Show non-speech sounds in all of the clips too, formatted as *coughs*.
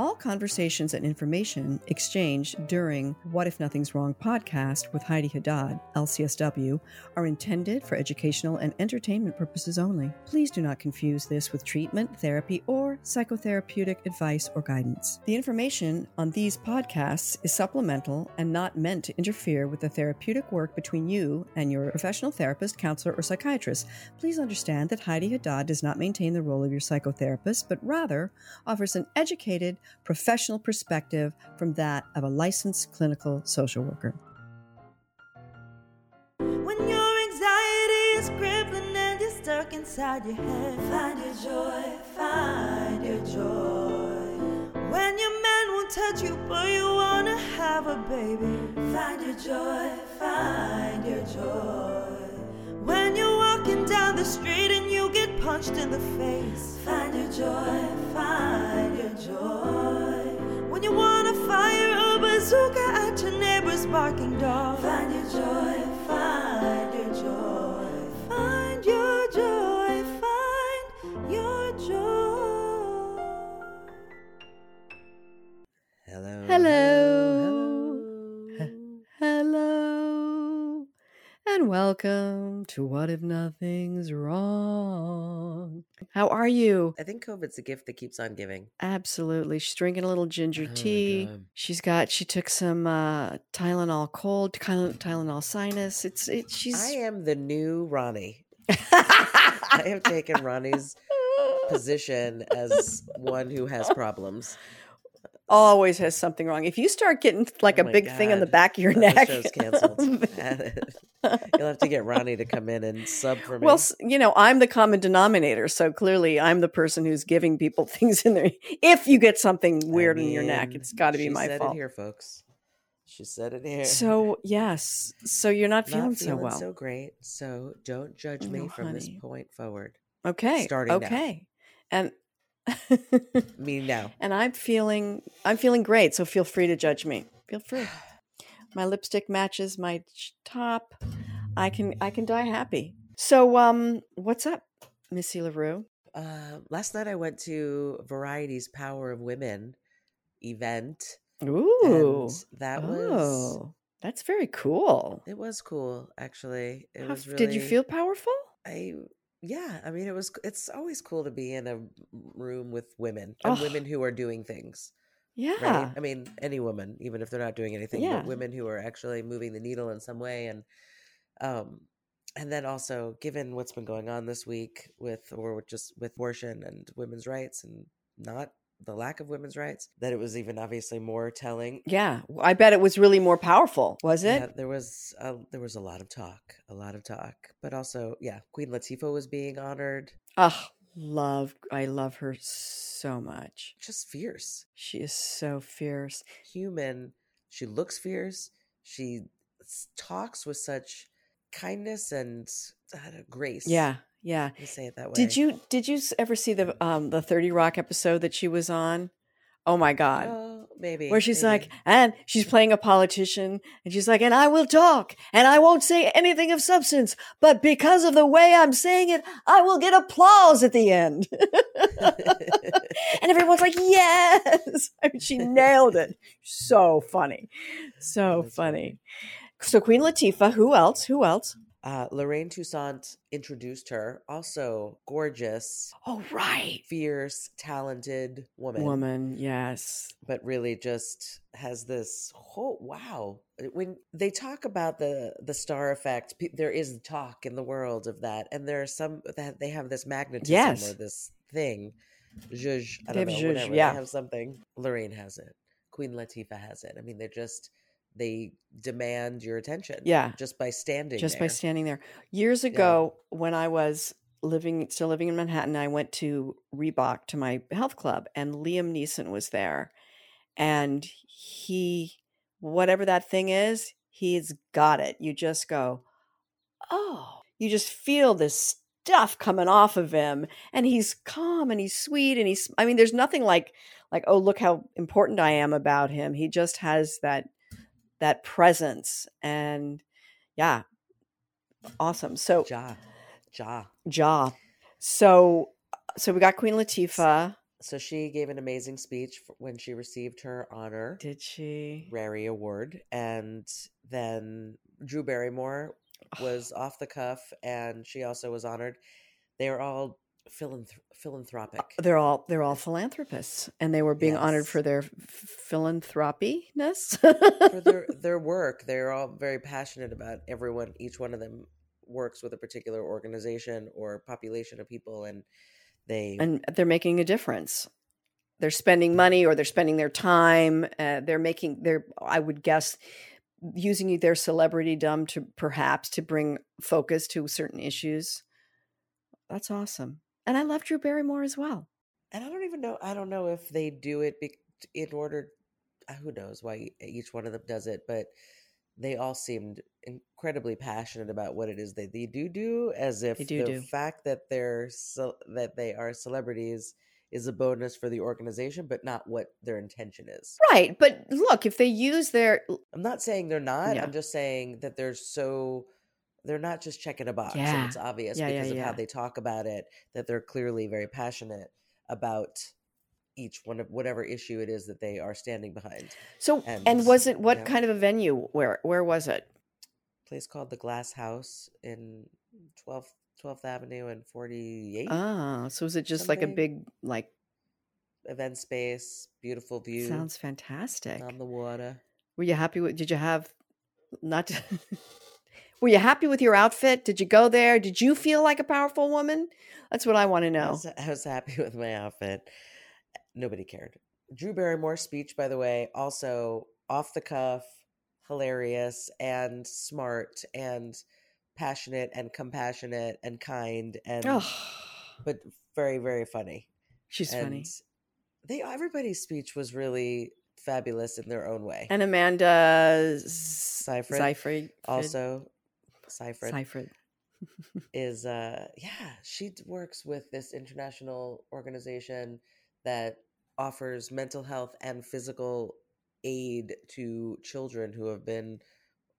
All conversations and information exchanged during What If Nothing's Wrong podcast with Heidi Haddad, LCSW, are intended for educational and entertainment purposes only. Please do not confuse this with treatment, therapy, or psychotherapeutic advice or guidance. The information on these podcasts is supplemental and not meant to interfere with the therapeutic work between you and your professional therapist, counselor, or psychiatrist. Please understand that Heidi Haddad does not maintain the role of your psychotherapist, but rather offers an educated, professional perspective from that of a licensed clinical social worker. When your anxiety is crippling and you're stuck inside your head, find your joy, find your joy. When your man won't touch you, but you wanna have a baby, find your joy, find your joy. When down the street and you get punched in the face, find your joy, find your joy. When you wanna fire a bazooka at your neighbor's barking dog, find your joy, find your joy. Find your joy, find your joy. Hello. Hello. And welcome to What If Nothing's Wrong. How are you? I think COVID's a gift that keeps on giving. Absolutely. She's drinking a little ginger Oh tea. She's got, she took some uh, Tylenol cold, Tylen- Tylenol sinus. It's, it, she's. I am the new Ronnie. *laughs* I have taken Ronnie's position as one who has problems. Always has something wrong. If you start getting like Oh a big thing on the back of your neck, show's canceled. *laughs* *laughs* You'll have to get Ronnie to come in and sub for me. well, you know, I'm the common denominator, so clearly I'm the person who's giving people *laughs* things in there. If you get something I weird in your neck, it's got to be my said fault. It here, folks. She said it here. So yes, so you're not Not feeling, feeling so well. so great. So don't judge me No, from this point forward. okay, starting now. okay, and *laughs* Me now. and I'm feeling I'm feeling great. So feel free to judge me. Feel free. *sighs* My lipstick matches my top. I can I can die happy. So um, what's up, Missy Larue? Uh, last night I went to Variety's Power of Women event. Ooh, And that was oh, that's very cool. it was cool actually. It How was really Did you feel powerful? I yeah, I mean it was it's always cool to be in a room with women and Oh. women who are doing things. Yeah. Right? I mean any woman, even if they're not doing anything, Yeah. but women who are actually moving the needle in some way and um and then also given what's been going on this week with or with just with abortion and women's rights and not the lack of women's rights, that it was even obviously more telling Yeah, I bet it was really more powerful. Was it? Yeah, there was a, there was a lot of talk, a lot of talk, but also, yeah, Queen Latifah was being honored. Oh, love. I love her so much. Just fierce, She is so fierce. human. She looks fierce. She talks with such kindness and uh, grace. Yeah, yeah. Me say it that way. Did you did you ever see the um the 30 Rock episode that she was on? Oh my god. Oh, maybe. Where she's maybe. like, and she's playing a politician, and she's like, and I will talk, and I won't say anything of substance, but because of the way I'm saying it, I will get applause at the end. *laughs* and everyone's like, yes. *laughs* I mean, she nailed it. So funny. So funny. funny. So Queen Latifah, who else? Who else? Uh, Lorraine Toussaint introduced her. Also gorgeous, Oh, right. fierce, talented woman. Woman, yes. but really just has this whole wow when they talk about the the star effect pe- there is talk in the world of that and there are some that they have this magnetism Yes. or this thing zhuzh, i don't know zhuzh, whatever yeah. they have something lorraine has it queen latifah has it i mean they're just they demand your attention Yeah. just by standing just by standing there. Years ago, when I was living, still living in Manhattan, I went to Reebok to my health club, and Liam Neeson was there, and he, whatever that thing is, he's got it. You just go, oh, you just feel this stuff coming off of him, and he's calm and he's sweet, and he's. I mean, there's nothing like like oh look how important I am about him. He just has that that presence and yeah awesome. So ja ja. Jaw so so we got queen latifah. So she gave an amazing speech when she received her honor, Did she? Rary Award, and then Drew Barrymore was off the cuff, and she also was honored. They were all philanthr- philanthropic. They're all they're all philanthropists, and they were being honored for their philanthropiness. for their *laughs* their work. They're all very passionate about everyone. Each one of them works with a particular organization or population of people, and they and they're making a difference. They're spending money, or they're spending their time. Uh, they're making. They're, I would guess, using their celebrity dumb to perhaps to bring focus to certain issues. That's awesome, and I love Drew Barrymore as well. and I don't even know. I don't know if they do it be, in order. uh, Who knows why each one of them does it, but they all seemed incredibly passionate about what it is that they do do, as if do the do. fact that they're that they are celebrities is a bonus for the organization, but not what their intention is. Right, but look, if they use their I'm not saying they're not. Yeah. I'm just saying that they're so they're not just checking a box and it's obvious Yeah, yeah, because of yeah. how they talk about it that they're clearly very passionate about each one of whatever issue it is that they are standing behind. so and, and, was it what yeah. kind of a venue? Where where was it? place called the Glass House in 12th 12th Avenue and 48 Ah, so was it just like a big like? event space, beautiful view Sounds fantastic. on the water. Were you happy with? Did you have not? *laughs* were you happy with your outfit? Did you go there? Did you feel like a powerful woman? That's what I want to I know. was, I was happy *laughs* with my outfit. Nobody cared. Drew Barrymore's speech, by the way, also off the cuff, hilarious and smart and passionate and compassionate and kind and Oh, but very very funny. she's and funny. They everybody's speech was really fabulous in their own way. And Amanda mm-hmm. Seyfried Seyfried also Seyfried *laughs* Seyfried. is uh yeah she works with this international organization that offers mental health and physical aid to children who have been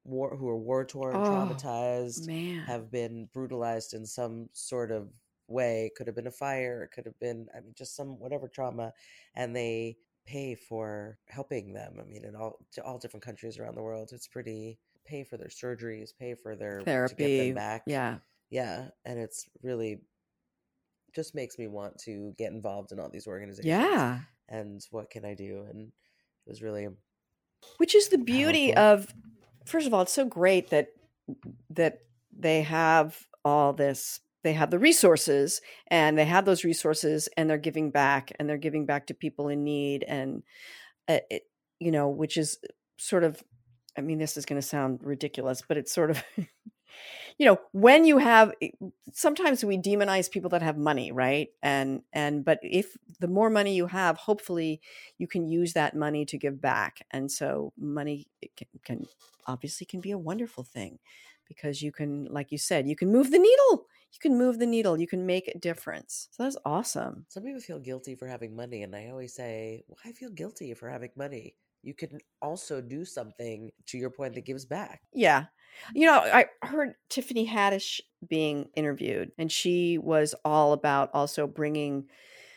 war who are war torn Oh, traumatized Man, have been brutalized in some sort of way. It could have been a fire it could have been i mean just some whatever trauma and they pay for helping them. I mean in all to all different countries around the world. It's pretty pay for their surgeries pay for their to get therapy. them back Yeah, yeah and it's really just makes me want to get involved in all these organizations yeah. and what can i do and it was really Which is the beauty Powerful. of. First of all, it's so great that that they have all this. They have the resources, and they have those resources, and they're giving back, and they're giving back to people in need, and uh, it, you know, which is sort of. I mean, this is going to sound ridiculous, but it's sort of. *laughs* you know when you have eh, sometimes we demonize people that have money right? And and but if the more money you have hopefully you can use that money to give back. And so money it can, can obviously can be a wonderful thing because you can like you said you can move the needle. You can move the needle. You can make a difference. So that's awesome. Some people feel guilty for having money and i always say why feel guilty for having money you can also do something to your point that gives back. Yeah. You know i heard tiffany haddish being interviewed and she was all about also bringing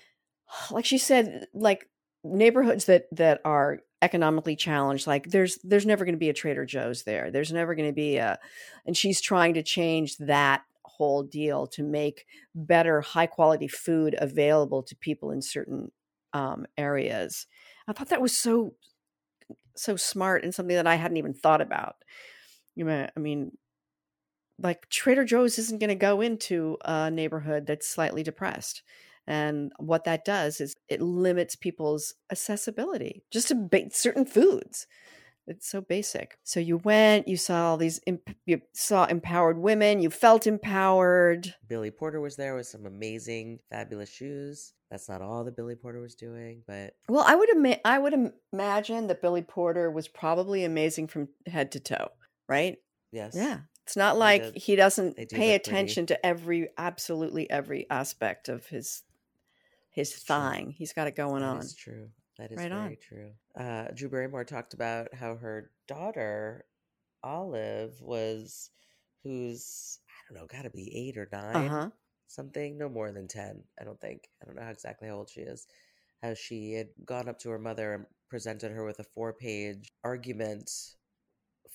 *sighs* like she said like neighborhoods that that are economically challenged like there's there's never going to be a trader joe's there. There's never going to be a and she's trying to change that whole deal to make better high quality food available to people in certain um, areas. I thought that was so so smart and something that i hadn't even thought about you know i mean like trader joe's isn't going to go into a neighborhood that's slightly depressed and what that does is it limits people's accessibility just to certain foods. It's so basic. So you went, you saw all these, you saw empowered women, you felt empowered. billy porter was there with some amazing fabulous shoes that's not all that billy porter was doing but Well, I would ima- I would im- imagine that Billy Porter was probably amazing from head to toe, right? yes Yeah. It's not like he doesn't do pay attention to every absolutely every aspect of his his It's true. He's got it going That on. true. That is Right very on. true. Uh, Drew Barrymore talked about how her daughter Olive was, who's I don't know, got to be eight or nine, Uh-huh. something, no more than ten. I don't think. I don't know how exactly how old she is, how she had gone up to her mother and presented her with a four page argument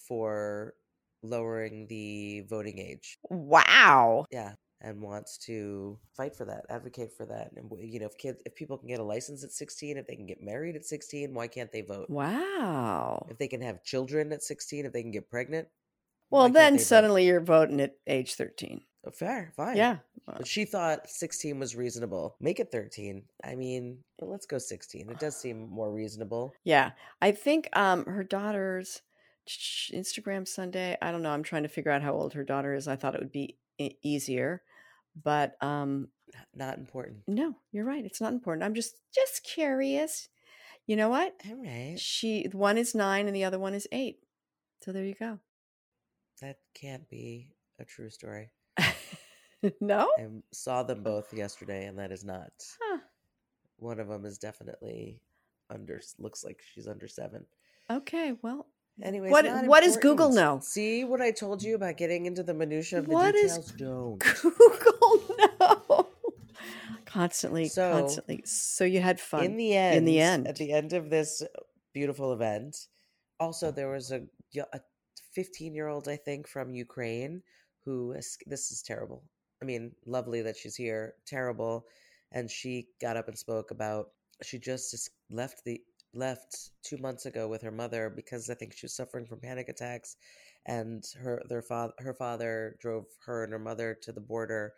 for lowering the voting age. Wow. Yeah. And wants to fight for that, advocate for that. And you know, if kids, if people can get a license at sixteen, if they can get married at sixteen, why can't they vote? Wow. If they can have children at sixteen, if they can get pregnant, well, then they vote? suddenly you're voting at age 13. Oh, fair, fine. Yeah. But she thought 16 was reasonable. Make it 13. I mean, let's go 16. It does seem more reasonable. Yeah. I think um her daughter's Instagram Sunday, I don't know, I'm trying to figure out how old her daughter is. I thought it would be easier, but um Not, important. no, you're right. It's not important. I'm just just curious. You know what? All right. She one is 9 and the other one is 8. So there you go. That can't be a true story. *laughs* no? I saw them both yesterday, and that is not. Huh. One of them is definitely under, looks like she's under seven. Okay, well, Anyways, What- what does Google know? See what I told you about getting into the minutia of the What is details? Don't. Google. Constantly, So, constantly. So you had fun. in the end In the end, at the end of this uh, beautiful event also there was a 15 year old i think from ukraine who this is terrible i mean lovely that she's here terrible and she got up and spoke about she just left the left two months ago with her mother because i think she was suffering from panic attacks and her their father her father drove her and her mother to the border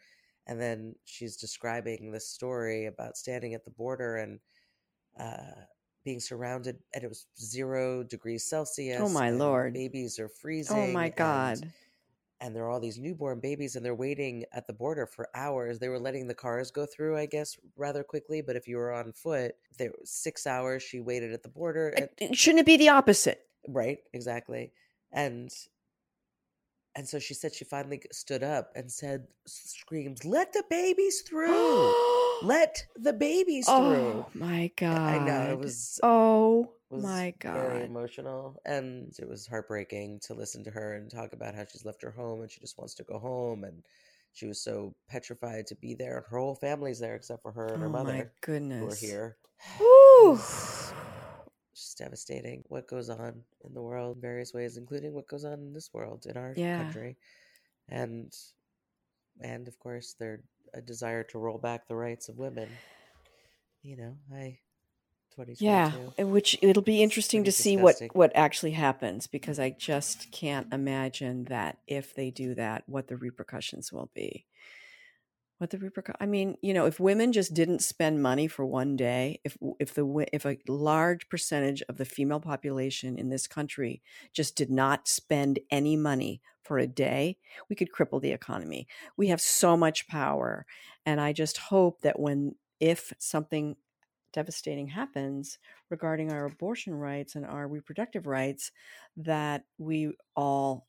and then she's describing this story about standing at the border and uh, being surrounded, and it was zero degrees Celsius. Oh, my Lord. Babies are freezing. oh my god. And, there are all these newborn babies, and they're waiting at the border for hours. They were letting the cars go through, I guess, rather quickly. But if you were on foot, there was six hours. She waited at the border. And, Shouldn't it be the opposite? right, exactly. And and so she said she finally stood up and said, screams, "Let the babies through! *gasps* Let the babies through!" oh my god. I know it was Oh was my very emotional and it was heartbreaking to listen to her and talk about how she's left her home and she just wants to go home and she was so petrified to be there and her whole family's there except for her and her oh mother. oh my goodness. who are here *sighs* Whew. Just devastating what goes on in the world in various ways including what goes on in this world in our Yeah. country and and of course their a desire to roll back the rights of women you know i 2022 Yeah, which it'll be interesting to see what what actually happens because I just can't imagine that if they do that, what the repercussions will be. What the repercussions? I mean, you know, if women just didn't spend money for one day, if if the if a large percentage of the female population in this country just did not spend any money for a day, we could cripple the economy. We have so much power, and I just hope that when if something devastating happens regarding our abortion rights and our reproductive rights that we all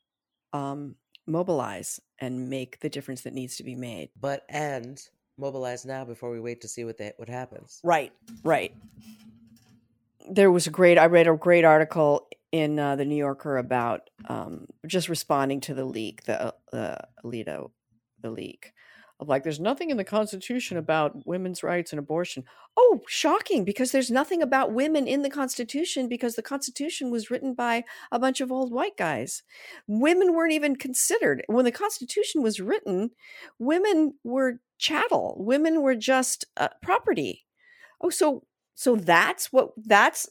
um, mobilize and make the difference that needs to be made. but and mobilize now before we wait to see what they, what happens. Right, right. There was a great, I read a great article in uh, the New Yorker about um, just responding to the leak, the, the Alito, the leak. Of like, there's nothing in the Constitution about women's rights and abortion. Oh, shocking! Because there's nothing about women in the Constitution because the Constitution was written by a bunch of old white guys. Women weren't even considered when the Constitution was written. Women were chattel. Women were just uh, property. Oh, so so that's what that's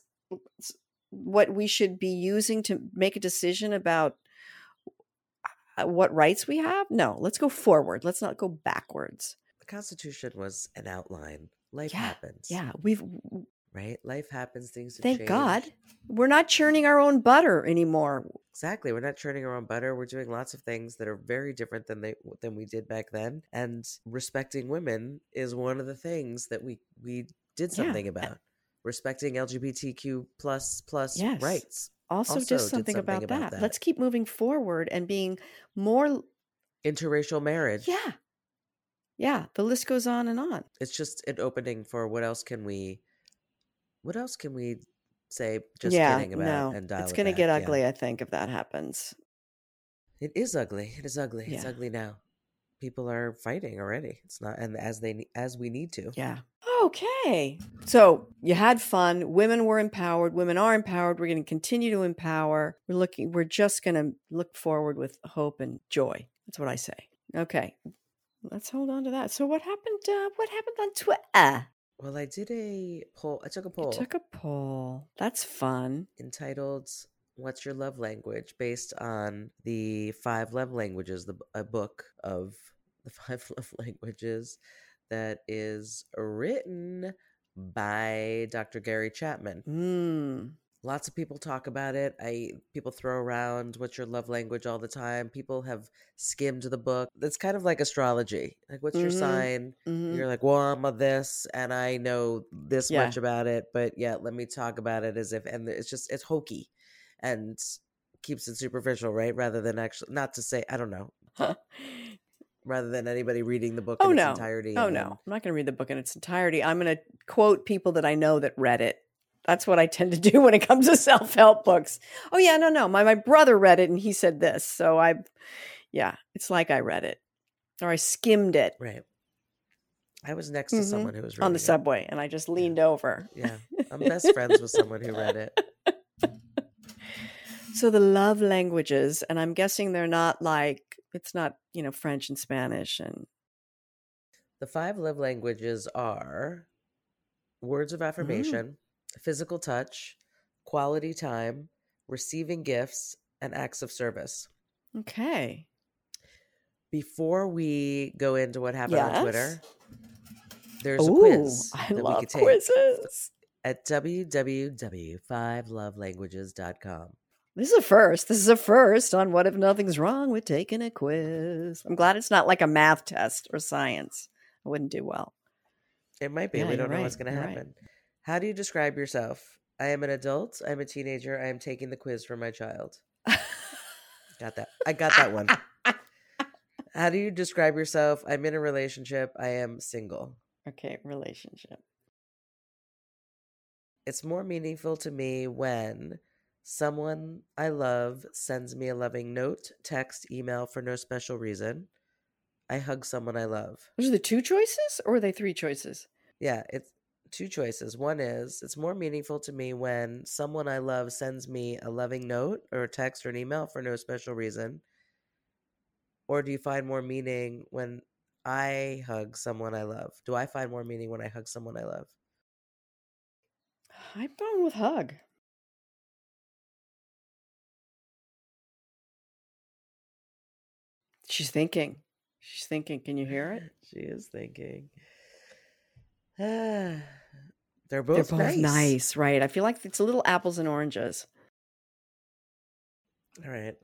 what we should be using to make a decision about Uh, what rights we have? No, let's go forward. Let's not go backwards. The Constitution was an outline. Life Yeah, happens. Yeah, we've Right? Life happens, things thank God we're not churning our own butter anymore. Exactly. We're not churning our own butter. We're doing lots of things that are very different than they than we did back then. And respecting women is one of the things that we we did something a- about. Respecting LGBTQ plus plus Yes. rights. Also, Also did something, something about, about that. that. Let's keep moving forward and being more. Interracial marriage. Yeah, yeah. The list goes on and on. It's just an opening for what else can we what else can we say just yeah, kidding about no, and it's going to get Yeah. ugly. I think if that happens. It is ugly. It is ugly. It's ugly now. People are fighting already. It's not, and as they as we need to. Yeah. Okay. So you had fun. Women were empowered. Women are empowered. We're going to continue to empower. We're looking. We're just going to look forward with hope and joy. That's what I say. Okay, let's hold on to that. So what happened? Uh, what happened on Twitter? Well, I did a poll. I took a poll. You took a poll. That's fun. entitled "What's Your Love Language?" based on the five love languages, the a book of the *laughs* five love languages that is written by Dr. Gary Chapman. Mm. Lots of people talk about it. I people throw around what's your love language all the time. People have skimmed the book. It's kind of like astrology. Like what's your Mhm. sign? Mhm. You're like, well, I'm a this, and I know this Yeah. much about it, but yeah, let me talk about it as if, and it's just it's hokey, and keeps it superficial, right? Rather than actually, not to say, I don't know, *laughs* rather than anybody reading the book Oh in no! its entirety. Oh and no! I'm not going to read the book in its entirety. I'm going to quote people that I know that read it. That's what I tend to *laughs* do when it comes to self help books. Oh yeah, no, no. My my brother read it and he said this, so I, yeah, it's like I read it or I skimmed it right. I was next to Mhm. someone who was on the it. subway and I just leaned over. Yeah, I'm best friends with someone who read it. *laughs* So the love languages, and I'm guessing they're not like it's not you know French and Spanish and The five love languages are words of Mm. affirmation, physical touch, quality time, receiving gifts, and acts of service. okay. Before we go into what happened on Twitter, there's a quiz I that we love could take at www.5lovelanguages.com. This is a first. This is a first on what if nothing's wrong with taking a quiz. I'm glad it's not like a math test or science. I wouldn't do well. It might be. Yeah, we don't know what's going to you're right. happen. How do you describe yourself? I am an adult. I'm a teenager. I am taking the quiz for my child. Got that. I got that one. *laughs* How do you describe yourself? I'm in a relationship. I am single. okay, relationship. It's more meaningful to me when someone I love sends me a loving note, text, email for no special reason. I hug someone I love. Those are the two choices, or are they three choices? Yeah, it's two choices. One is it's more meaningful to me when someone I love sends me a loving note or a text or an email for no special reason. Or do you find more meaning when I hug someone I love? Do I find more meaning when I hug someone I love? I'm going with hug. She's thinking. She's thinking. Can you hear it? *laughs* She is thinking. *sighs* They're They're both, both nice. nice, right? I feel like it's a little apples and oranges. All right.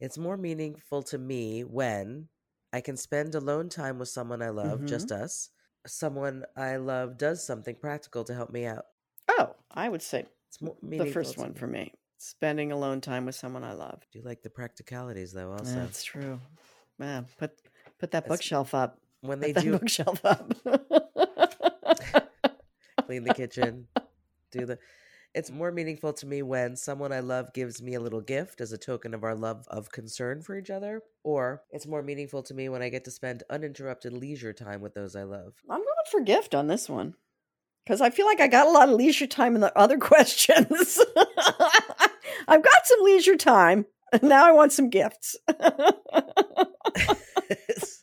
It's more meaningful to me when I can spend alone time with someone I love, Mhm. just us. Someone I love does something practical to help me out. Oh, I would say It's more the first one for me. Spending alone time with someone I love. Do you like the practicalities though? Also, That's true. Man, put put that That's- bookshelf up. when they Put that do bookshelf up. *laughs* clean the kitchen, do the. It's more meaningful to me when someone I love gives me a little gift as a token of our love of concern for each other, or it's more meaningful to me when I get to spend uninterrupted leisure time with those I love. I'm going for gift on this one because I feel like I got a lot of leisure time in the other *laughs* questions. I've got some leisure time, and now I want some gifts. *laughs* it's,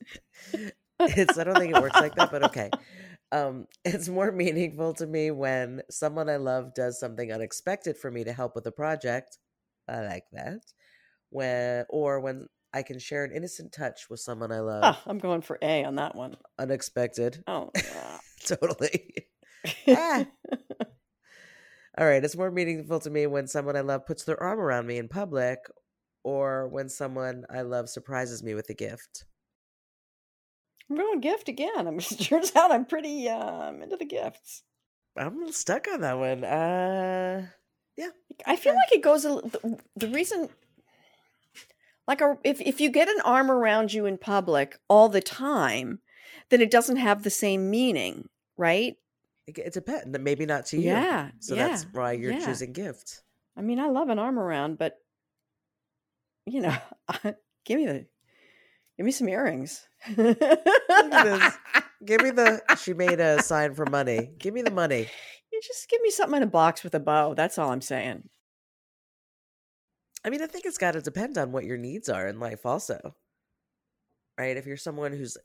it's I don't think it works like that, but okay. Um, it's more meaningful to me when someone I love does something unexpected for me to help with a project. I like that. When or when I can share an innocent touch with someone I love. Ah, I'm going for A on that one. Unexpected. Oh, *laughs* totally. *laughs* Ah. All right. It's more meaningful to me when someone I love puts their arm around me in public or when someone I love surprises me with a gift. I'm going gift again. I mean, it turns out I'm pretty I'm into the gifts. I'm stuck on that one. Uh yeah. I feel like it goes a, the, the reason like a, if if you get an arm around you in public all the time, then it doesn't have the same meaning, right? It- it's a pet, and maybe not to you. Yeah. So yeah, that's why you're yeah. choosing gift. I mean, I love an arm around, but you know, *laughs* give me the give me some earrings. *laughs* Give me the. She made a sign for money. Give me the money. You just give me something in a box with a bow. That's all I'm saying. I mean, I think it's got to depend on what your needs are in life, also. Right? If you're someone who's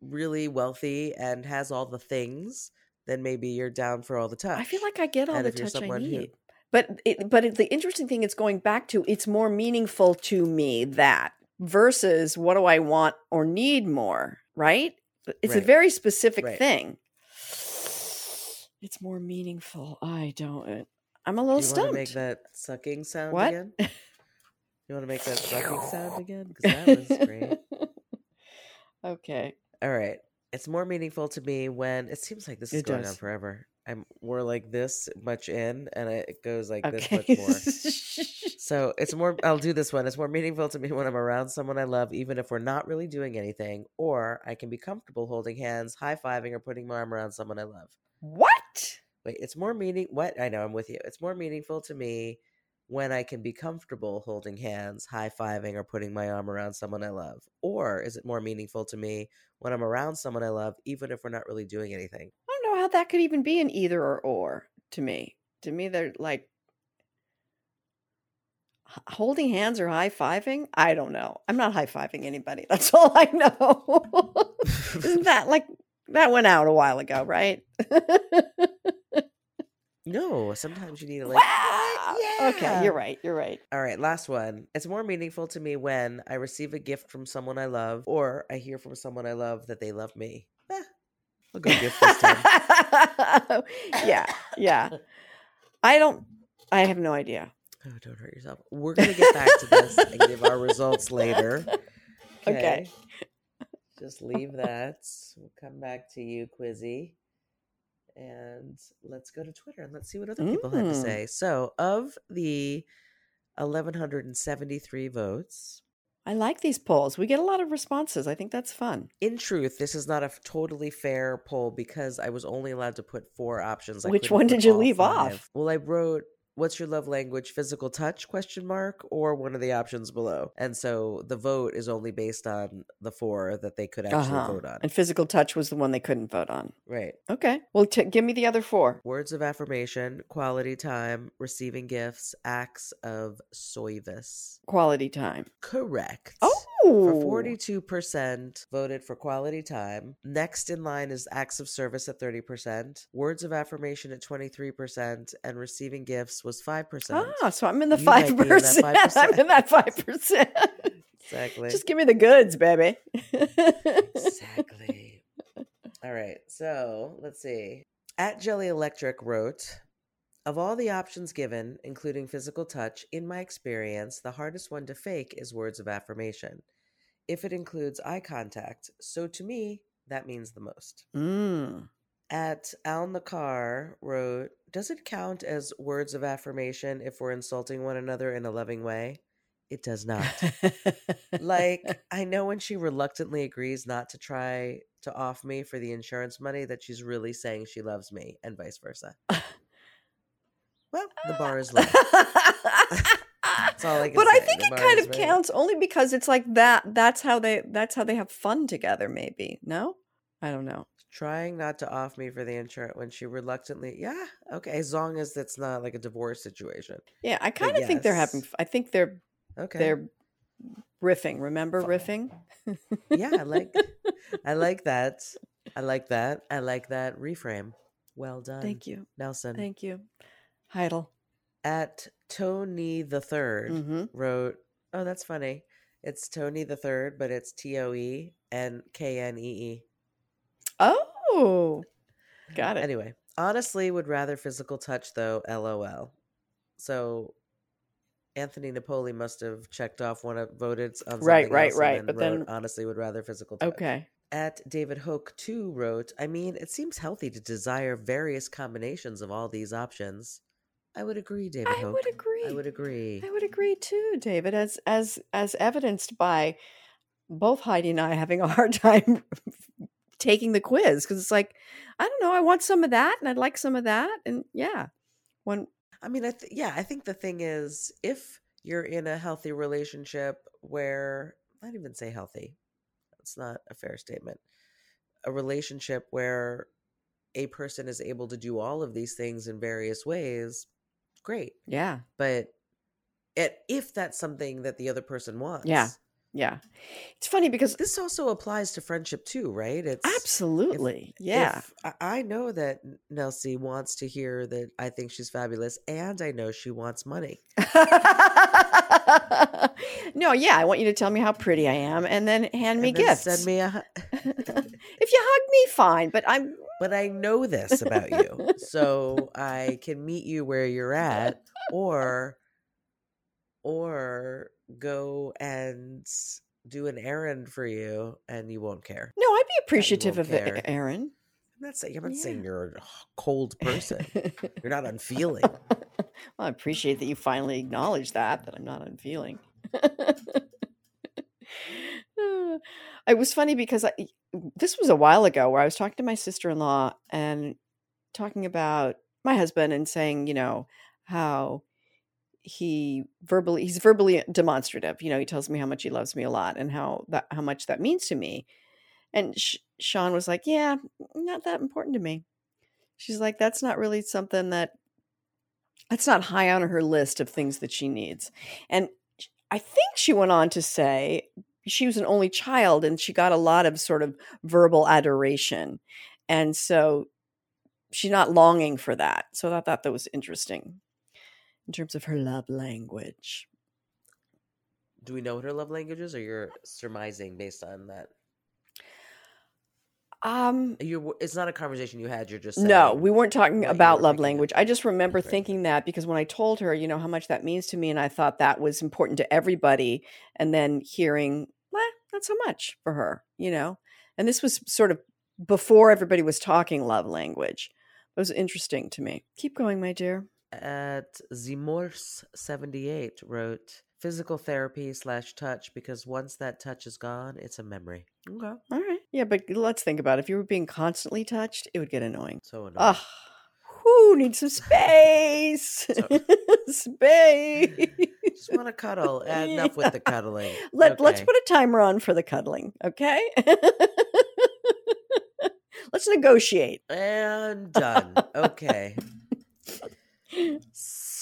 really wealthy and has all the things, then maybe you're down for all the touch. I feel like I get all And the touch I someone who- need. But it, but it, the interesting thing it's going back to it's more meaningful to me that versus what do I want or need more, right? It's a very specific Right. thing. It's more meaningful. I don't. I'm a Do little you stumped. make that sucking sound What? again? *laughs* You want to make that sucking sound again? Because that was great. *laughs* okay. All right. It's more meaningful to me when it seems like this is It going on forever. I'm we're like this much in, and it goes like this much more. *laughs* So it's more. I'll do this one. It's more meaningful to me when I'm around someone I love, even if we're not really doing anything, or I can be comfortable holding hands, high fiving, or putting my arm around someone I love. what? Wait, it's more meaning. What I know, I'm with you. It's more meaningful to me when I can be comfortable holding hands, high fiving, or putting my arm around someone I love. Or is it more meaningful to me when I'm around someone I love, even if we're not really doing anything? I don't know how that could even be an either or or to me. To me, they're like holding hands or high fiving. I don't know. I'm not high fiving anybody. *laughs* That's all I know. *laughs* Isn't that like that went out a while ago, right? *laughs* No, sometimes you need to like. wow. "What? Okay, you're right. You're right. All right, last one. It's more meaningful to me when I receive a gift from someone I love, or I hear from someone I love that they love me. Eh, I'll go gift this time. *laughs* yeah, yeah. I don't. I have no idea. Oh, don't hurt yourself. We're gonna get back to this and give our results later. *laughs* Okay. Just leave that. We'll come back to you, Quizzy. And let's go to Twitter and let's see what other people had to Mm. say. So, of the 1,173 votes, I like these polls. We get a lot of responses. I think that's fun. in truth, this is not a totally fair poll because I was only allowed to put four options. I Which one did you leave five. off? Well, I wrote what's your love language physical touch question mark or one of the options below and so the vote is only based on the four that they could actually Uh-huh. vote on And physical touch was the one they couldn't vote on. right Okay. Well, t- give me the other four. words of affirmation quality time receiving gifts acts of service Quality time. correct Oh. For 42% voted for quality time. Next in line is acts of service at 30%, words of affirmation at 23%, and receiving gifts was 5%. Ah, so I'm in the You five be in that percent. *laughs* I'm in that five percent. Exactly. Just give me the goods, baby. exactly. All right. So let's see. At Jelly Electric wrote, of all the options given, including physical touch, in my experience, the hardest one to fake is words of affirmation. If it includes eye contact, so to me, that means the most. Mm. At Al Nakar wrote, Does it count as words of affirmation if we're insulting one another in a loving way? It does not. like, *laughs* I know when she reluctantly agrees not to try to off me for the insurance money that she's really saying she loves me, and vice versa. *laughs* Well, the bar is low. *laughs* I but I think it kind of counts only because it's like that. That's how they. That's how they have fun together. Maybe no. I don't know. Trying not to off me for the insurance when she reluctantly, yeah, okay, as long as it's not like a divorce situation. Yeah, I kind of think they're having. I think they're Okay. they're riffing. Remember riffing? yeah, I like I *laughs* like that. I like that. I like that reframe. Well done. Thank you. Nelson. Thank you. Heidel. At Tony the 3rd Mm-hmm. wrote, "Oh, that's funny. It's Tony the 3rd, but it's T O E and K N E E." Oh, got it. Anyway, honestly would rather physical touch though, LOL. So Anthony Napoli must have checked off one of voted on Right, right, right, then but wrote, then- honestly would rather physical touch. Okay. At David Hoke too wrote, I mean, it seems healthy to desire various combinations of all these options. I would agree, David I Hoke. would agree. I would agree. I would agree too, David, as as as evidenced by both Heidi and I having a hard *laughs* time taking the quiz because it's like I don't know, I want some of that and I'd like some of that, and yeah, when I mean, I th- yeah, I think the thing is, if you're in a healthy relationship where, not even say healthy, that's not a fair statement. a relationship where a person is able to do all of these things in various ways, great. Yeah. But it, if that's something that the other person wants, Yeah. Yeah. It's funny because This also applies to friendship too, right? It's if- absolutely. yeah. if- I- know that Nelsie wants to hear that I think she's fabulous, and I know she wants money. *laughs* no, yeah, I want you to tell me how pretty I am and then hand me And gifts. Send me a. hu- *laughs* if you hug me, fine, but I'm But I know this about you, so I can meet you where you're at, or, or go and do an errand for you, and you won't care. no, I'd be appreciative of it, care. Aaron. I'm not saying I'm not Yeah. saying you're a cold person. You're not unfeeling. *laughs* Well, I appreciate that you finally acknowledge that that I'm not unfeeling. *laughs* *laughs* it was funny because I, this was a while ago where I was talking to my sister-in-law and talking about my husband and saying, you know, how he verbally he's verbally demonstrative. You know, he tells me how much he loves me a lot and how that how much that means to me. And Sh- Sean was like, "Yeah, not that important to me." She's like, "That's not really something that that's not high on her list of things that she needs. And I think she went on to say she was an only child and she got a lot of sort of verbal adoration. And so she's not longing for that. So I thought that was interesting in terms of her love language. Do we know what her love language is, or you're surmising based on that? Um, You, it's not a conversation you had. You're just no, we weren't talking about love language. I just remember thinking that because when I told her, you know, how much that means to me, and I thought that was important to everybody, and then hearing, not so much for her, you know. And this was sort of before everybody was talking love language. It was interesting to me. Keep going, my dear. at Zimors seventy eight wrote physical therapy slash touch because once that touch is gone, it's a memory. Okay, All right. Yeah, but let's think about it. If you were being constantly touched, it would get annoying. so annoying. Ugh. Who needs some space? *laughs* *laughs* space. Just want to cuddle. *laughs* Eh, Enough with the cuddling. Let let's put a timer on for the cuddling, okay? *laughs* let's negotiate. and done. Okay. *laughs*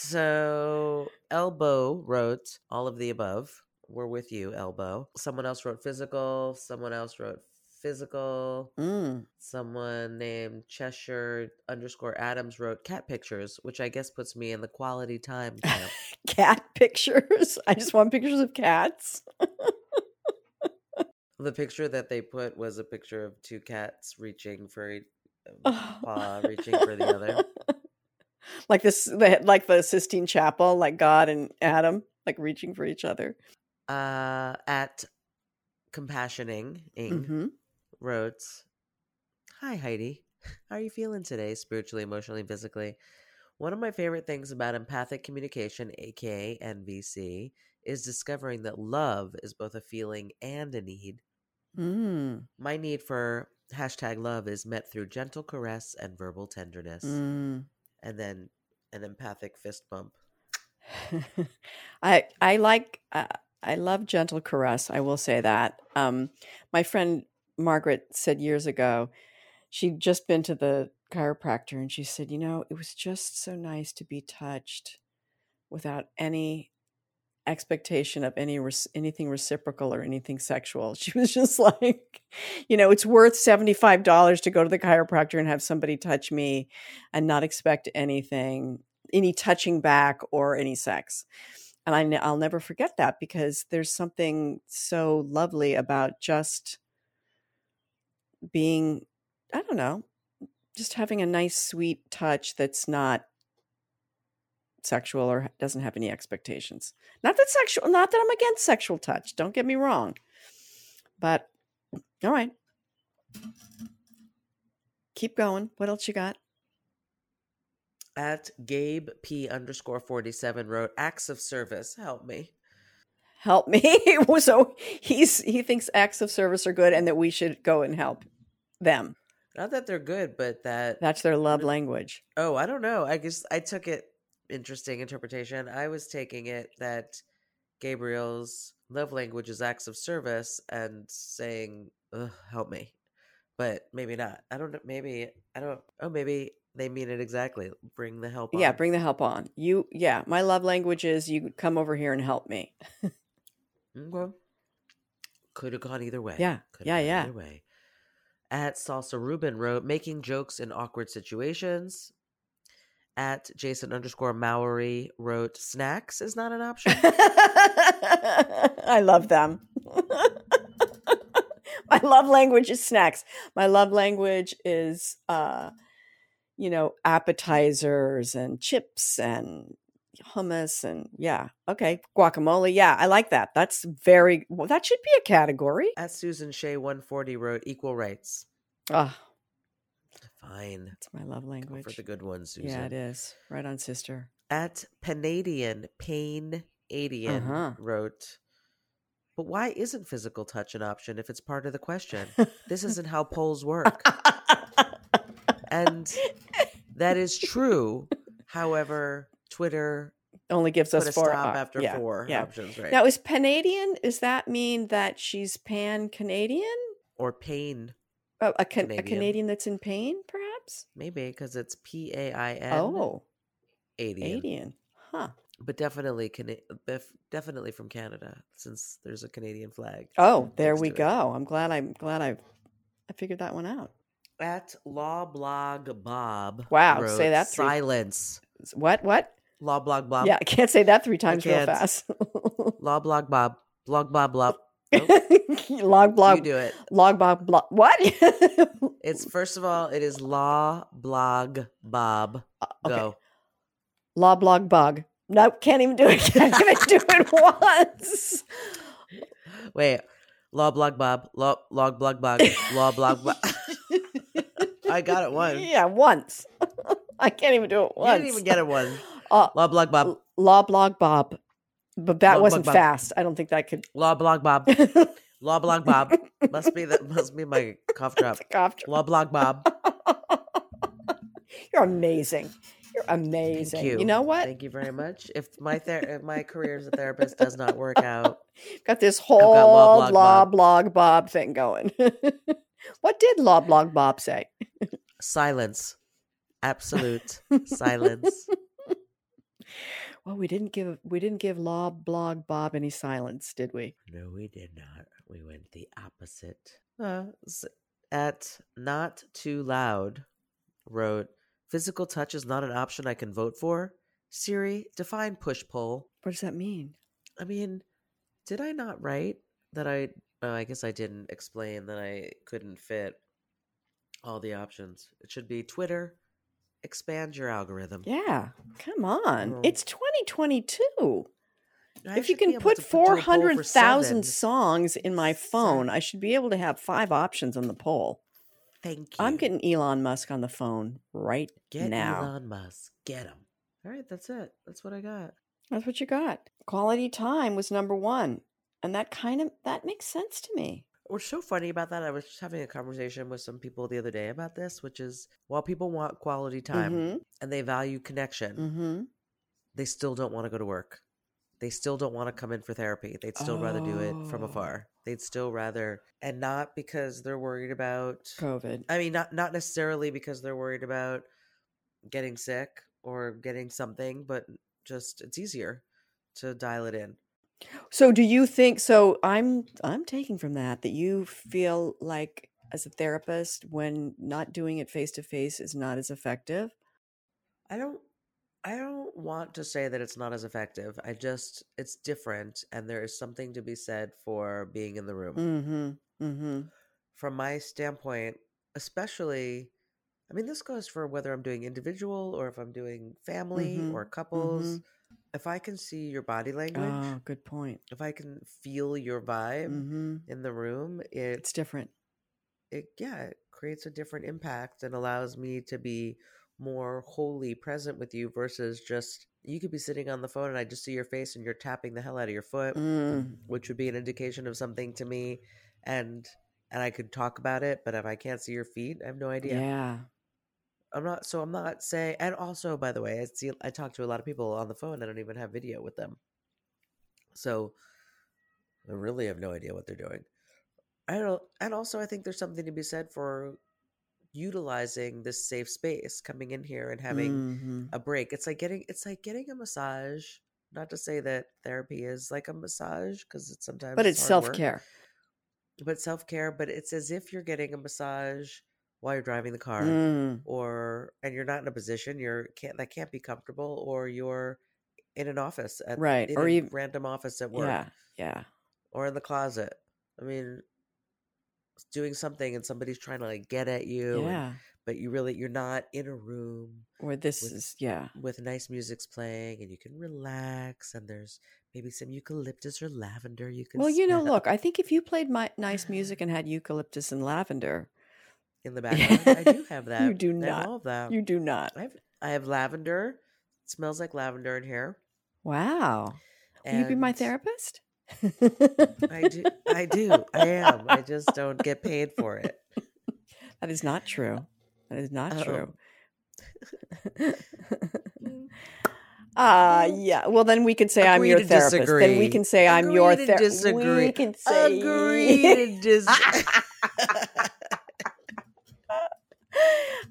So Elbow wrote all of the above. We're with you, Elbow. Someone else wrote physical. Someone else wrote physical. Mm. Someone named Cheshire underscore Adams wrote cat pictures, which I guess puts me in the quality time camp. *laughs* Cat pictures. I just want pictures of cats. *laughs* the picture that they put was a picture of two cats reaching for a paw, reaching for the other. *laughs* like this, the, like the Sistine Chapel, like God and Adam, like reaching for each other. Uh, at Compassioning Ing hmm wrote, Hi, Heidi. *laughs* How are you feeling today, spiritually, emotionally, physically? One of my favorite things about empathic communication, aka NVC, is discovering that love is both a feeling and a need. Mm. My need for hashtag love is met through gentle caress and verbal tenderness, Mm. and then an empathic fist bump. *laughs* I I like uh, I love gentle caress. I will say that. Um, my friend Margaret said years ago, she'd just been to the chiropractor, and she said, you know, it was just so nice to be touched without any expectation of any anything reciprocal or anything sexual. *laughs* She was just like, you know, it's worth $75 to go to the chiropractor and have somebody touch me and not expect anything, any touching back or any sex. And I, I'll never forget that because there's something so lovely about just being, I don't know, just having a nice, sweet touch that's not sexual or doesn't have any expectations. Not that sexual, not that I'm against sexual touch. Don't get me wrong. But all right. Keep going. What else you got? At Gabe P underscore 47 wrote, Acts of service, help me. Help me. *laughs* so he's he thinks acts of service are good and that we should go and help them. Not that they're good, but that That's their love language. Oh, I don't know. I guess I took it interesting interpretation. I was taking it that Gabriel's love language is acts of service and saying, help me. but maybe not. I don't know. Maybe I don't. Oh, maybe they mean it exactly. Bring the help. Yeah, on. bring the help on. You, yeah, my love language is you come over here and help me. Okay. Could have gone either way. Yeah, Coulda yeah, gone yeah. Either way. At Salsa Rubin wrote, making jokes in awkward situations. At Jason underscore Maori wrote, snacks is not an option. *laughs* I love them. *laughs* my love language is snacks. My love language is uh you know, appetizers and chips and hummus and yeah. Okay, guacamole. Yeah, I like that. That's very well, that should be a category. At Susan Shea 140 wrote, equal rights. Ah, Fine. that's my love Go language. for the good ones, Susan. yeah, it is. Right on, sister. At Panadian, Pain Adian Uh-huh. wrote, but why isn't physical touch an option if it's part of the question? This *laughs* isn't how polls work. and that is true. *laughs* However, Twitter Only gives us four op- after yeah, four Yeah. options, right? Now, is Canadian? Does that mean that she's pan Canadian? or pain, Oh, a, can- a Canadian. Canadian that's in pain, perhaps? maybe because it's P A I N. Oh, Adian. Canadian. Huh. but definitely, bef- definitely from Canada, since there's a Canadian flag. Oh, there we to it. go. I'm glad. I'm glad I, I figured that one out. At Law Blog Bob. Wow, say that Silence. What? What? Law Blog Bob. yeah, I can't say that three times real fast. Law Blog Bob. Blog Bob Blop. log blog. you do it. log blog blog. What? *laughs* It's first of all, it is Law Blog Bob. Uh, okay. Go. Law blog bug. Nope, can't even do it. Can't even do it *laughs* once. Wait. Law Blog Bob. Law Log Blog Bob. Law Blog Bob. *laughs* I got it one. Yeah, once. I can't even do it You once. didn't even get it one. Uh, Law Blog Bob. Law blog Bob. But that Blog, wasn't blog, fast. I don't think that could. Law Blog Bob. *laughs* Law Blog Bob. Must be that. Must be my cough *laughs* drop. Cough drop. Law Blog Bob. *laughs* You're amazing. You're amazing. Thank you. know what? Thank you very much. If my ther- if my career as a therapist does not work out, Got this got whole law blog law Bob. blog Bob thing going. what did law blog Bob say? silence. Absolute silence. Well, we didn't give we didn't give law blog Bob any silence, did we? No, we did not. We went the opposite. Uh, s- at not too loud, wrote physical touch is not an option I can vote for. Siri, define push pull. What does that mean? I mean, did I not write that I? Oh, I guess I didn't explain that I couldn't fit all the options. It should be Twitter. Expand your algorithm. Yeah, come on. Well, it's 2022. I if you can put to do a poll for 400,000 songs in my phone, I should be able to have five options on the poll. Thank you. I'm getting Elon Musk on the phone right Get now. Elon Musk. Get him. All right, that's it. That's what I got. That's what you got. Quality time was number one. And that kind of that makes sense to me. What's so funny about that? I was just having a conversation with some people the other day about this, which is while people want quality time Mhm. and they value connection, Mm-hmm. they still don't want to go to work. They still don't want to come in for therapy. They'd still rather do it from Oh. afar. They'd still rather, and not because they're worried about. COVID. I mean, not not necessarily because they're worried about getting sick or getting something, but just it's easier to dial it in. So do you think so I'm I'm taking from that that you feel like as a therapist when not doing it face to face is not as effective? I don't I don't want to say that it's not as effective. I just it's different and there is something to be said for being in the room. Mhm. Mhm. From my standpoint, especially I mean this goes for whether I'm doing individual or if I'm doing family Mhm, or couples. If I can see your body language, Oh, good point. if I can feel your vibe Mhm. in the room, it It's different. it yeah it creates a different impact and allows me to be more wholly present with you versus just you could be sitting on the phone and i just see your face and you're tapping the hell out of your foot Mm. which would be an indication of something to me and and i could talk about it but if i can't see your feet i have no idea Yeah. I'm not so i'm not saying and also by the way i see i talk to a lot of people on the phone i don't even have video with them so i really have no idea what they're doing I don't, and also I think there's something to be said for utilizing this safe space, coming in here and having Mhm. a break. It's like getting, it's like getting a massage. Not to say that therapy is like a massage because it's sometimes But it's hard self work, care. but self care. But it's as if you're getting a massage while you're driving the car, Mm, or and you're not in a position you're can't that can't be comfortable, or you're in an office at right. Or a even, random office at work, yeah, yeah. or in the closet. I mean, doing something and somebody's trying to like get at you, and, Yeah. but you really you're not in a room Or this with is, yeah. with nice music's playing and you can relax and there's maybe some eucalyptus or lavender you can Well, you know, smell look, I think if you played my nice *sighs* music and had eucalyptus and lavender, in the background. I do have *laughs* that. you do not. all of that. You do not. I have I have lavender. It smells like lavender in here. Wow. Will you be my therapist? I do. I do. I am. I just don't get paid for it. *laughs* That is not true. That is not Oh. true. *laughs* Ah, yeah. Well, then we can say I'm your therapist. Then we disagree. can say I'm your Agree therapist. We disagree. can say Agree to disagree.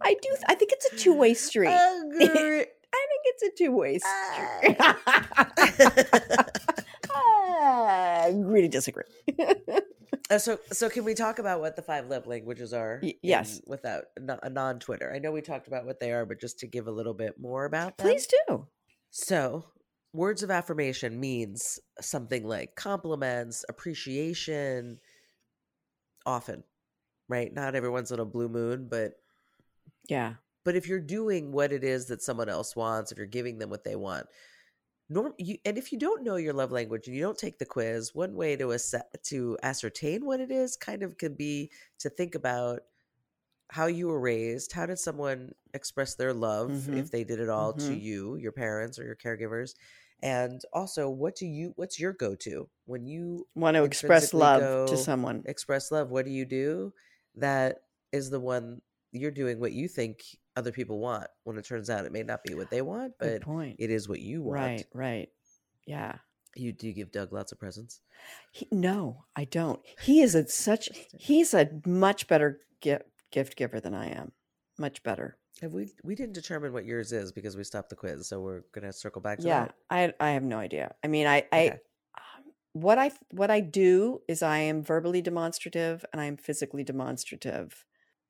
I do. I think it's a two way *laughs* street. Agree. *laughs* I think it's a two way street. *laughs* Ah, agree to disagree. Uh, so, so can we talk about what the five love languages are? Y- yes. in- without a non Twitter. I know we talked about what they are, but just to give a little bit more about them. Please do. So, words of affirmation means something like compliments, appreciation, often, right? Not everyone's on a blue moon, but Yeah. but if you're doing what it is that someone else wants, if you're giving them what they want, norm you and if you don't know your love language and you don't take the quiz, one way to assess, to ascertain what it is kind of could be to think about how you were raised, how did someone express their love Mhm. if they did it all to Mhm. you, your parents or your caregivers, and also what do you what's your go-to when you Want to express love to someone. express love what do you do that is the one you're doing what you think other people want when it turns out it may not be what they want Good but point. it is what you want Right. Right. Yeah. you do you give doug lots of presents He, no, I don't. He is a such. He's a much better gift gift giver than I am. Much better. have we we didn't determine what yours is because we stopped the quiz so we're gonna circle back to that. Yeah. that I I have no idea. I mean, I I okay um, what I what I do is I am verbally demonstrative and I am physically demonstrative,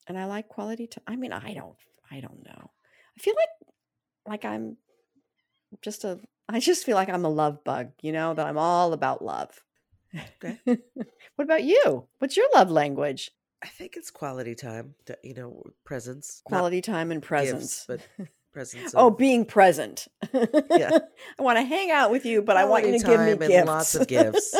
and I like quality time. I mean, I don't I don't know. I feel like like I'm just a. *laughs* I just feel like I'm a love bug. You know that I'm all about love. Okay. *laughs* what about you? What's your love language? i think it's quality time you know presents not Quality time and gifts, presence. but *laughs* presents oh, being present. Yeah. I want to hang out with you, but I want you to give me gifts. lots of gifts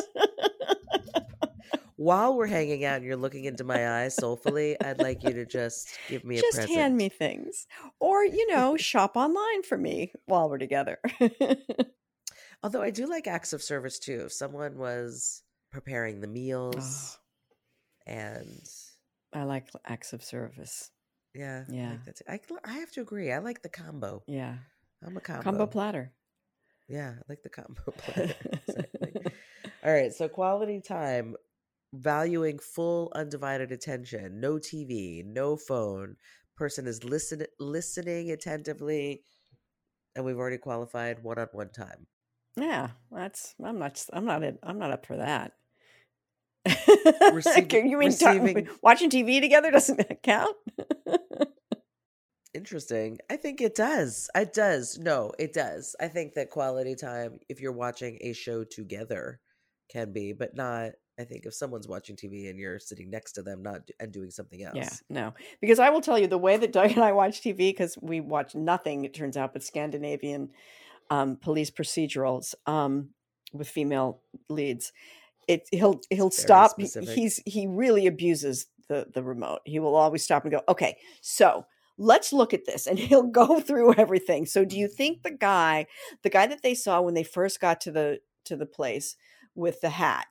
while we're hanging out and you're looking into my eyes soulfully i'd like you to just give me a Just present hand me things. Or, you know, *laughs* shop online for me while we're together. *laughs* Although I do like acts of service too. If someone was preparing the meals ah. and I like acts of service. yeah, I Yeah. like that. I, I have to agree. I like the combo. Yeah. I'm a combo. Combo platter. yeah, I like the combo *laughs* platter. exactly. All right, so quality time, valuing full undivided attention, no TV, no phone. Person is listen listening attentively, and we've already qualified one-on-one time. Yeah, that's I'm not I'm not in- I'm not up for that. *laughs* Receiving- you mean receiving- watching TV together doesn't *laughs* count? Interesting. I think it does. It does. No, it does. I think that quality time, if you're watching a show together, can be, but not. I think if someone's watching TV and you're sitting next to them, not and doing something else. Yeah, no. Because I will tell you the way that Doug and I watch TV, because we watch nothing, it turns out, but Scandinavian um, police procedurals um, with female leads. It he'll he'll very stop. specific. He's he really abuses the the remote. He will always stop and go, okay, so let's look at this, and *laughs* he'll go through everything. So, do you think the guy, the guy that they saw when they first got to the to the place with the hat?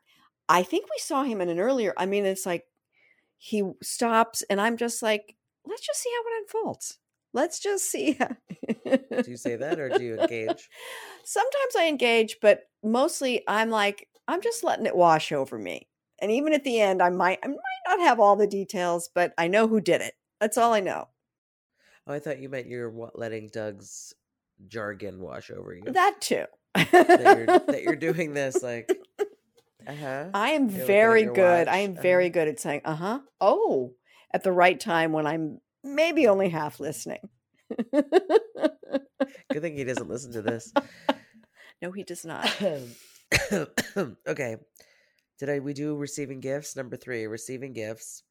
I think we saw him in an earlier. I mean, it's like he stops and i'm just like let's just see how it unfolds let's just see *laughs* Do you say that or do you engage? *laughs* sometimes i engage but mostly i'm like i'm just letting it wash over me And even at the end, I might I might not have all the details, but I know who did it. That's all I know. Oh, I thought you meant you're letting Doug's jargon wash over you. That too. that, you're, that you're *laughs* doing this like, uh huh. I am at very good. I am very uh-huh. good at saying, uh huh. Oh, at the right time when I'm maybe only half listening. *laughs* Good thing he doesn't listen to this. no, he does not. *coughs* *coughs* okay. Did I we do receiving gifts? Number three, receiving gifts.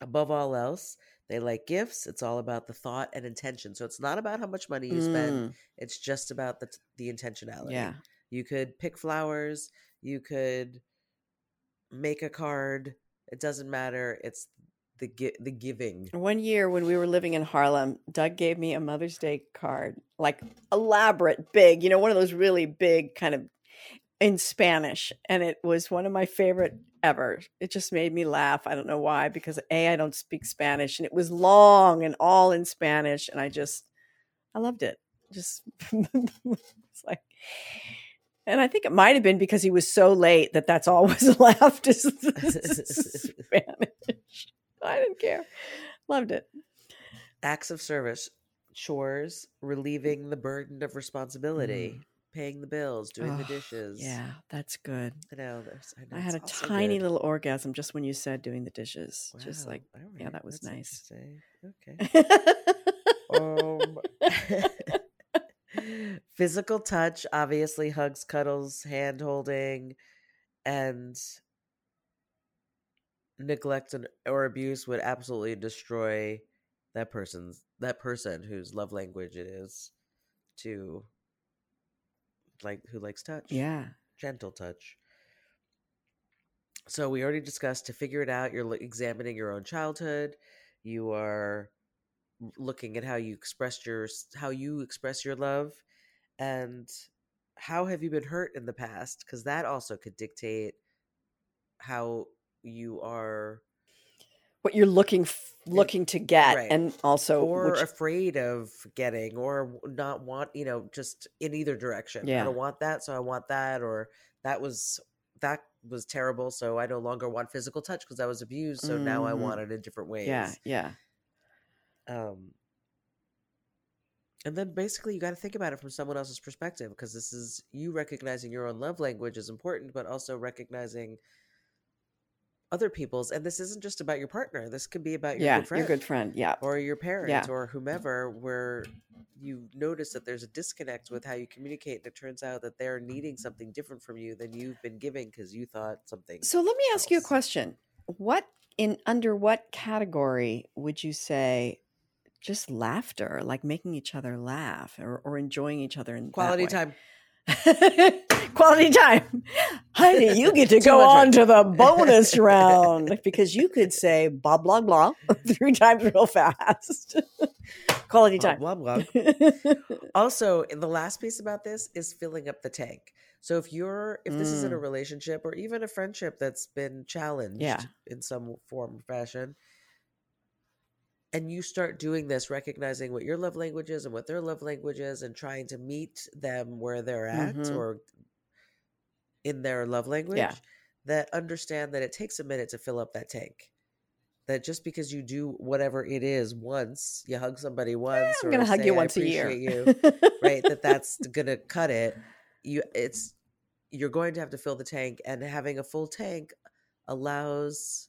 Above all else, they like gifts. It's all about the thought and intention. So it's not about how much money you spend. Mm, It's just about the the intentionality. yeah. You could pick flowers. You could make a card. It doesn't matter. It's the gi- the giving. One year when we were living in Harlem, Doug gave me a Mother's Day card, like elaborate, big, you know, one of those really big kind of in Spanish. And it was one of my favorite ever. It just made me laugh. I don't know why, because A, I don't speak Spanish and it was long and all in Spanish. And I just, I loved it. Just, *laughs* it's like, and I think it might have been because he was so late that that's all *laughs* was left is *laughs* Spanish. I didn't care. Loved it. Acts of service, chores, relieving the burden of responsibility, paying the bills, doing the Oh, dishes. Yeah, that's good. I know. I, know I had a tiny good. little orgasm just when you said doing the dishes. Just like, all yeah, that was nice. Okay. *laughs* Um, physical touch, obviously, hugs, cuddles, hand holding, and neglect and, or abuse would absolutely destroy that person's that person whose love language it is to like who likes touch yeah. gentle touch. So we already discussed to figure it out. You're examining your own childhood. You are looking at how you expressed your how you express your love, and how have you been hurt in the past? Because that also could dictate how you are What you're looking f- looking to get, right. and also or which, afraid of getting or not want you know just in either direction yeah. i don't want that so i want that or that was that was terrible so i no longer want physical touch because i was abused so now i Mhm. want it in different ways yeah, yeah, um and then basically you got to think about it from someone else's perspective because this is you recognizing your own love language is important but also recognizing other people's and this isn't just about your partner this could be about your yeah. good friend Your good friend. Yeah, or your parents Yeah. or whomever where you notice that there's a disconnect with how you communicate and it turns out that they're needing something different from you than you've been giving because you thought something So let me ask you a question. What in under what category would you say just laughter, like making each other laugh or, or enjoying each other in quality time *laughs* Quality time. Honey, you get to *laughs* go on to the bonus *laughs* round because you could say blah, blah, blah three times real fast. Quality time. blah blah blah. also the last piece about this is filling up the tank so if you're if this is in a Mm. relationship or even a friendship that's been challenged Yeah. in some form or fashion and you start doing this recognizing what your love language is and what their love language is and trying to meet them where they're at Mhm. or in their love language that understand that it takes a minute to fill up that tank that just because you do whatever it is once you hug somebody once I'm going to hug say, you "I once a year. you *laughs* right that that's gonna cut it you it's you're going to have to fill the tank and having a full tank allows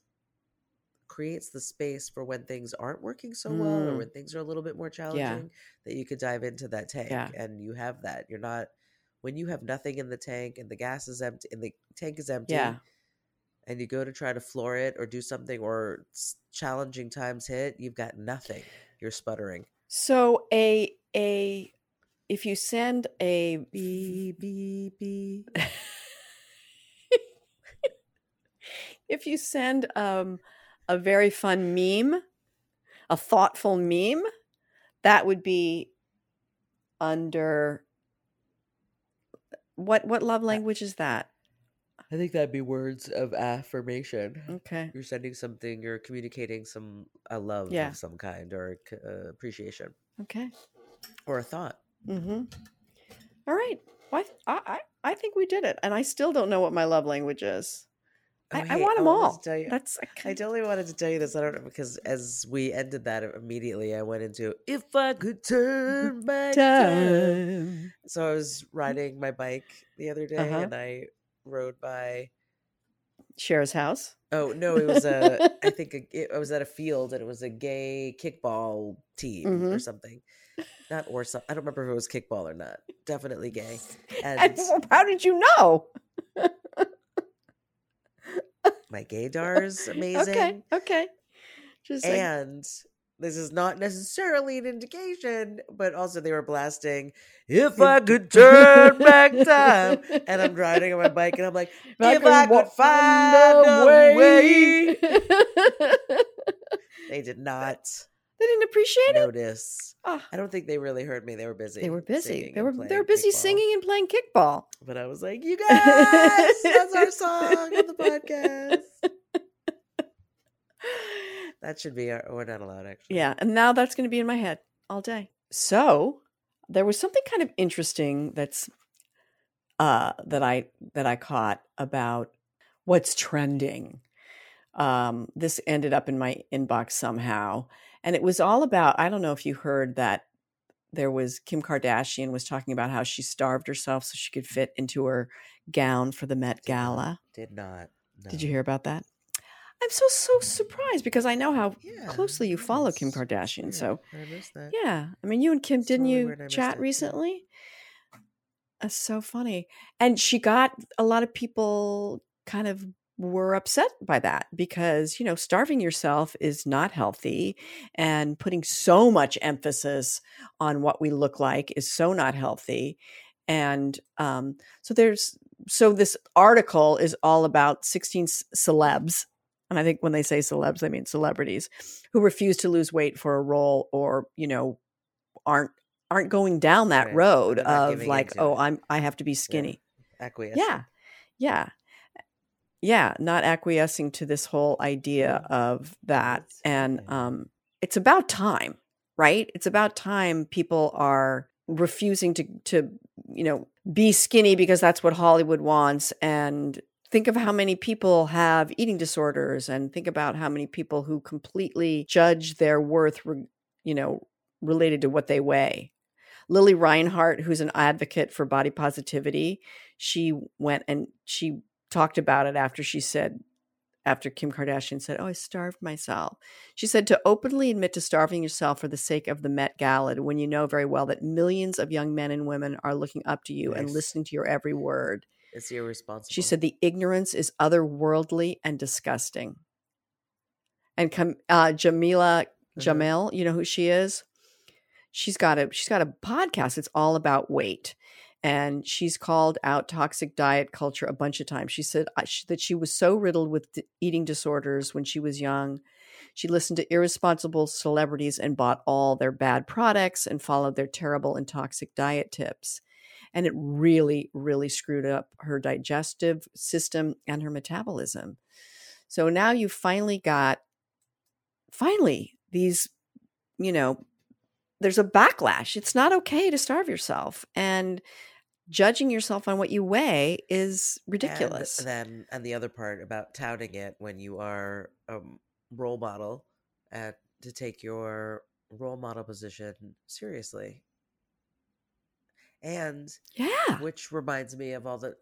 creates the space for when things aren't working so well or Mm. when things are a little bit more challenging that you could dive into that tank Yeah. and you have that you're not when you have nothing in the tank and the gas is empty and the tank is empty yeah. and you go to try to floor it or do something or challenging times hit you've got nothing you're sputtering So a a if you send a beep beep beep *laughs* if you send um a very fun meme, a thoughtful meme, that would be under what what love language is that? I think that'd be words of affirmation. Okay. You're sending something, you're communicating some a love Yeah. of some kind or uh, appreciation Okay. or a thought. Mm-hmm. All right. Well, I I I think we did it, and I still don't know what my love language is. Oh, I, I want them I all. you- That's I I totally wanted to tell you this. I don't know because as we ended that immediately, I went into if I could turn back time. So I was riding my bike the other day, Uh-huh. and I rode by. Cher's house. Oh no, it was a. *laughs* I think a, it, I was at a field, and it was a gay kickball team or Mhm. something. Not or some. I don't remember if it was kickball or not. Definitely gay. *laughs* And And how did you know? *laughs* my gaydar's *laughs* amazing. Okay, okay. Just like, and this is not necessarily an indication, but also they were blasting "If I Could *laughs* Turn Back Time," and I'm riding on my bike, and I'm like, "If I could find a way." they *laughs* They did not didn't appreciate it. notice. Ah, I don't think they really heard me. They were busy. they were busy. They were they were busy kickball. singing and playing kickball. But I was like, "You guys, that's our song on the podcast." *laughs* That should be our. We're not allowed, actually. Yeah, and now that's going to be in my head all day. So there was something kind of interesting that's uh, that I that I caught about what's trending. Um, this ended up in my inbox somehow, and it was all about. I don't know if you heard that there was Kim Kardashian was talking about how she starved herself so she could fit into her gown for the Met Gala. Did not. Did you hear about that? I'm so so surprised because I know how Yeah, closely you follow Kim Kardashian. weird. So I that. yeah, I mean, you and Kim It's didn't you weird I missed chat it, yeah. recently? That's so funny, and she got a lot of people kind of were upset by that because you know starving yourself is not healthy and putting so much emphasis on what we look like is so not healthy and um, so there's so this article is all about 16 celebs and i think when they say celebs they mean celebrities who refuse to lose weight for a role or you know aren't aren't going down that Right. road of like oh it. i'm i have to be skinny Acquiescing. yeah yeah yeah not acquiescing to this whole idea of that and um it's about time right? It's about time people are refusing to to you know be skinny because that's what hollywood wants and think of how many people have eating disorders and think about how many people who completely judge their worth re- you know related to what they weigh. Lili Reinhart who's an advocate for body positivity she went and she talked about it after she said after Kim Kardashian said, "Oh, I starved myself." She said to openly admit to starving yourself for the sake of the Met Gala when you know very well that millions of young men and women are looking up to you and listening to your every word. It's irresponsible. She said the ignorance is otherworldly and disgusting. And Cam- uh, Jameela Mhm. Jamil, you know who she is? She's got a she's got a podcast. It's all about weight, and she's called out toxic diet culture a bunch of times. She said that she was so riddled with eating disorders when she was young. She listened to irresponsible celebrities and bought all their bad products and followed their terrible and toxic diet tips. And it really, really screwed up her digestive system and her metabolism. So now you finally got, finally, these, you know, there's a backlash. It's not okay to starve yourself. And judging yourself on what you weigh is ridiculous. And then, and the other part about touting it when you are a role model, and to take your role model position seriously. And yeah. which reminds me of all the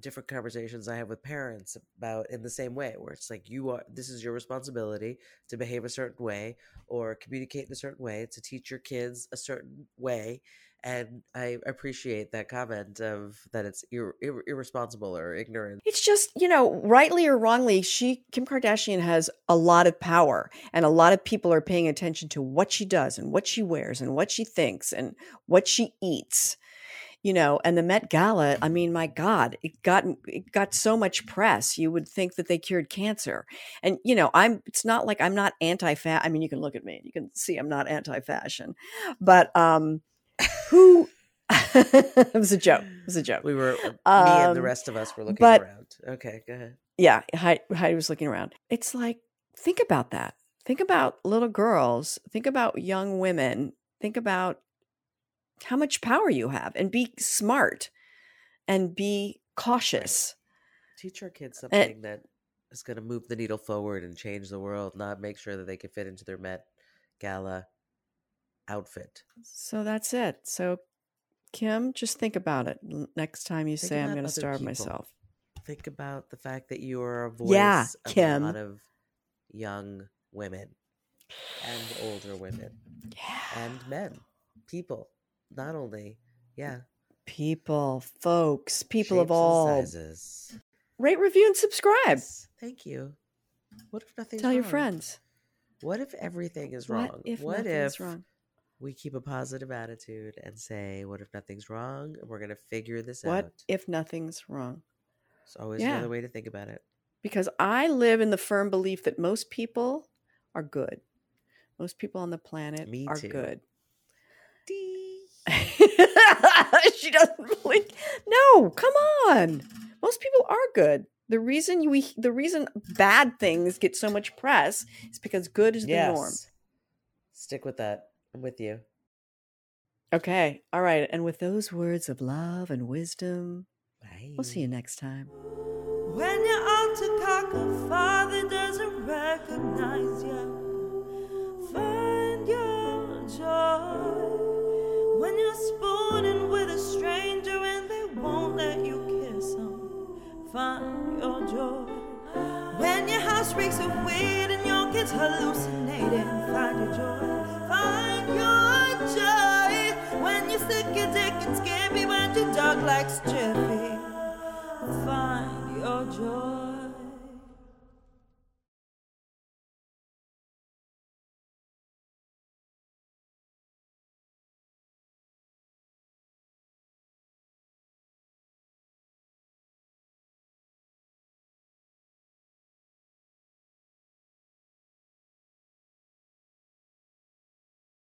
different conversations I have with parents about in the same way, where it's like you are this is your responsibility to behave a certain way or communicate in a certain way to teach your kids a certain way. And I appreciate that comment of that it's ir- ir- irresponsible or ignorant. It's just, you know, rightly or wrongly, she, Kim Kardashian, has a lot of power, and a lot of people are paying attention to what she does and what she wears and what she thinks and what she eats. You know, and the Met Gala, I mean, my God, it got it got so much press. You would think that they cured cancer. And, you know, I'm it's not like I'm not anti-fat. I mean, you can look at me, you can see I'm not anti-fashion. But um who *laughs* it was a joke. It was a joke. We were me and the Um, rest of us were looking but- around. Okay, go ahead. yeah Heidi, Heidi was looking around it's like think about that think about little girls think about young women think about how much power you have and be smart and be cautious Teach our kids And- something that is going to move the needle forward and change the world, not make sure that they can fit into their Met Gala outfit. So that's it. So, Kim, just think about it next time you Think say I'm going to starve people. myself. Think about the fact that you are a voice Yeah, of Kim. a lot of young women and older women Yeah. and men, people. Not only, yeah, People, folks, people of shapes and all. sizes. Rate, review, and subscribe. Yes, Thank you. What if nothing? Tell your friends. What if everything is wrong? What if what nothing's if wrong? We keep a positive attitude and say, "What if nothing's wrong?" We're gonna figure this What out. What if nothing's wrong? It's always Yeah. another way to think about it. Because I live in the firm belief that most people are good. Most people on the planet Me are too. good. *laughs* She doesn't blink. No, come on. Most people are good. The reason we the reason bad things get so much press is because good is the norm. Stick with that. I'm with you. Okay. All right. And with those words of love and wisdom, Bye. we'll see you next time. When your altar cocker father doesn't recognize you, find your joy. When you're spooning with a stranger and they won't let you kiss them, find your joy. When your house reeks of weed and your kids hallucinating, find your joy. Joy. When you're sick, your dick and skimpy, when your dog likes Jiffy find your joy.